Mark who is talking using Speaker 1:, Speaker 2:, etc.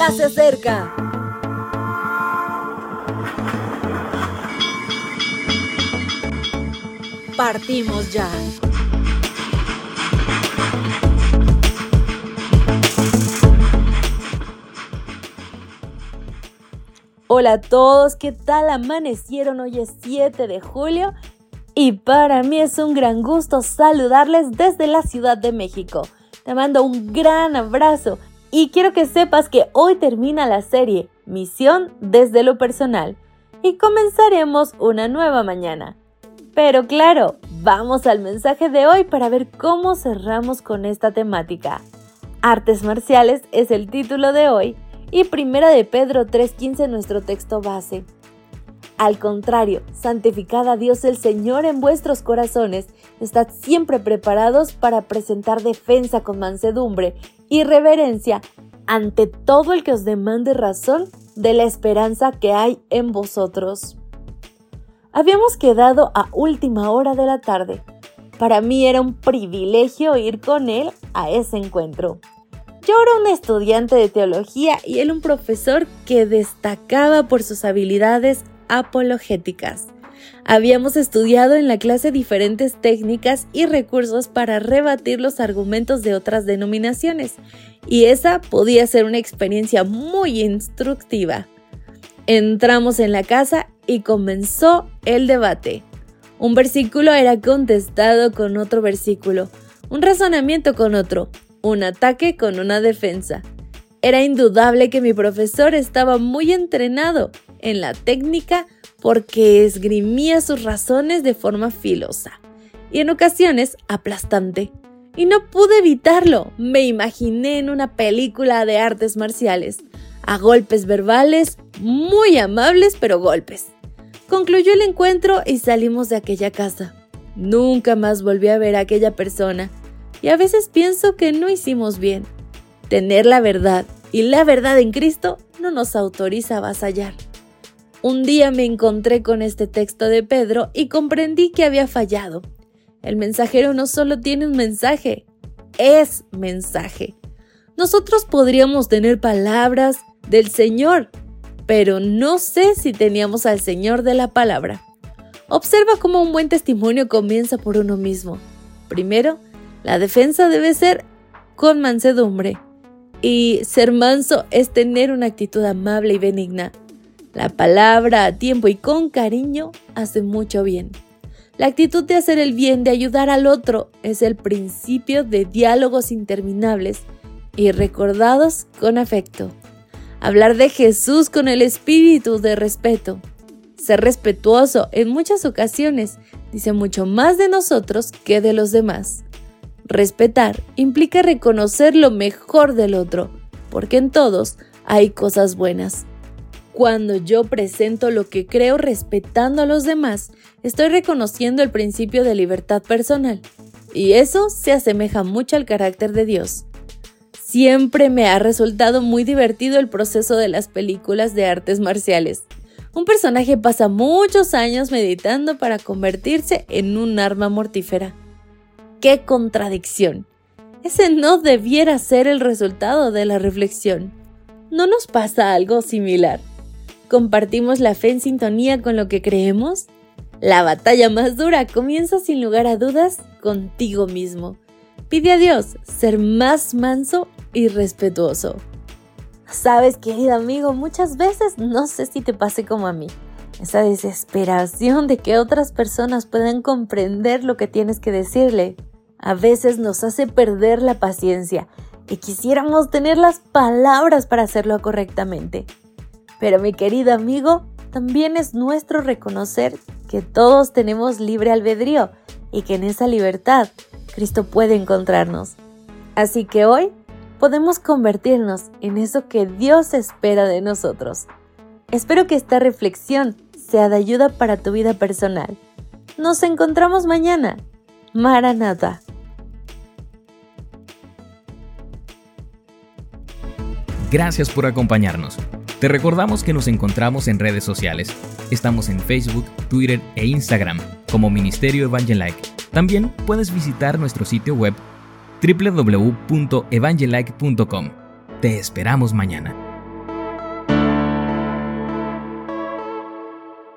Speaker 1: ya se acerca. Partimos ya. Hola a todos, ¿qué tal amanecieron? Hoy es 7 de julio y para mí es un gran gusto saludarles desde la Ciudad de México. Te mando un gran abrazo y quiero que sepas que hoy termina la serie Misión desde lo personal y comenzaremos una nueva mañana. Pero claro, vamos al mensaje de hoy para ver cómo cerramos con esta temática. Artes marciales es el título de hoy y Primera de Pedro 3:15 nuestro texto base. Al contrario, santificad a Dios el Señor en vuestros corazones, estad siempre preparados para presentar defensa con mansedumbre y reverencia ante todo el que os demande razón de la esperanza que hay en vosotros. Habíamos quedado a última hora de la tarde. Para mí era un privilegio ir con él a ese encuentro. Yo era un estudiante de teología y él un profesor que destacaba por sus habilidades apologéticas. Habíamos estudiado en la clase diferentes técnicas y recursos para rebatir los argumentos de otras denominaciones, y esa podía ser una experiencia muy instructiva. Entramos en la casa y comenzó el debate. Un versículo era contestado con otro versículo, un razonamiento con otro, un ataque con una defensa. Era indudable que mi profesor estaba muy entrenado en la técnica porque esgrimía sus razones de forma filosa y en ocasiones aplastante. Y no pude evitarlo. Me imaginé en una película de artes marciales, a golpes verbales, muy amables pero golpes. Concluyó el encuentro y salimos de aquella casa. Nunca más volví a ver a aquella persona y a veces pienso que no hicimos bien. Tener la verdad y la verdad en Cristo no nos autoriza a avasallar. Un día me encontré con este texto de Pedro y comprendí que había fallado. El mensajero no solo tiene un mensaje, es mensaje. Nosotros podríamos tener palabras del Señor, pero no sé si teníamos al Señor de la palabra. Observa cómo un buen testimonio comienza por uno mismo. Primero, la defensa debe ser con mansedumbre. Y ser manso es tener una actitud amable y benigna. La palabra a tiempo y con cariño hace mucho bien. La actitud de hacer el bien, de ayudar al otro, es el principio de diálogos interminables y recordados con afecto. Hablar de Jesús con el espíritu de respeto. Ser respetuoso en muchas ocasiones dice mucho más de nosotros que de los demás. Respetar implica reconocer lo mejor del otro, porque en todos hay cosas buenas. Cuando yo presento lo que creo respetando a los demás, estoy reconociendo el principio de libertad personal, y eso se asemeja mucho al carácter de Dios. Siempre me ha resultado muy divertido el proceso de las películas de artes marciales. Un personaje pasa muchos años meditando para convertirse en un arma mortífera qué contradicción. Ese no debiera ser el resultado de la reflexión. ¿No nos pasa algo similar? ¿Compartimos la fe en sintonía con lo que creemos? La batalla más dura comienza sin lugar a dudas contigo mismo. Pide a Dios ser más manso y respetuoso. Sabes, querido amigo, muchas veces no sé si te pase como a mí. Esa desesperación de que otras personas puedan comprender lo que tienes que decirle a veces nos hace perder la paciencia y quisiéramos tener las palabras para hacerlo correctamente. Pero mi querido amigo, también es nuestro reconocer que todos tenemos libre albedrío y que en esa libertad Cristo puede encontrarnos. Así que hoy podemos convertirnos en eso que Dios espera de nosotros. Espero que esta reflexión sea de ayuda para tu vida personal. Nos encontramos mañana. Maranata.
Speaker 2: Gracias por acompañarnos. Te recordamos que nos encontramos en redes sociales. Estamos en Facebook, Twitter e Instagram como Ministerio Evangelike. También puedes visitar nuestro sitio web www.evangelike.com. Te esperamos mañana.